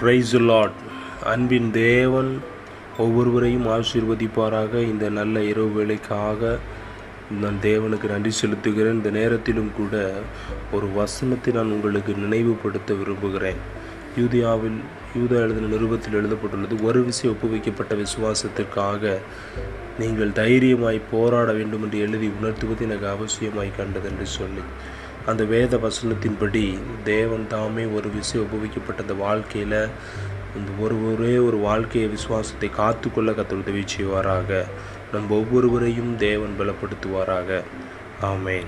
Price lot அன்பின் தேவன் ஒவ்வொருவரையும் ஆசீர்வதிப்பாராக. இந்த நல்ல இரவு வேலைக்காக நான் தேவனுக்கு நன்றி செலுத்துகிறேன். இந்த நேரத்திலும் கூட ஒரு வசனத்தை நான் உங்களுக்கு நினைவுபடுத்த விரும்புகிறேன். யூதியாவில் யூதா எழுதின நிருபத்தில் எழுதப்பட்டுள்ளது ஒரு விஷயம் ஒப்புவிக்கப்பட்ட விசுவாசத்திற்காக நீங்கள் தைரியமாய் போராட வேண்டும் என்று எழுதி உணர்த்துவது எனக்கு அவசியமாய் கண்டது என்று சொல்லி. அந்த வேத வசனத்தின்படி தேவன் தாமே ஒரு விஷயம் உபவிக்கப்பட்ட அந்த வாழ்க்கையில். இந்த ஒரு ஒரே ஒரு வாழ்க்கையை விசுவாசத்தை காத்துக்கொள்ள கத்த உதவி செய்வாராக. நம் ஒவ்வொருவரையும் தேவன் பலப்படுத்துவாராக. ஆமேன்.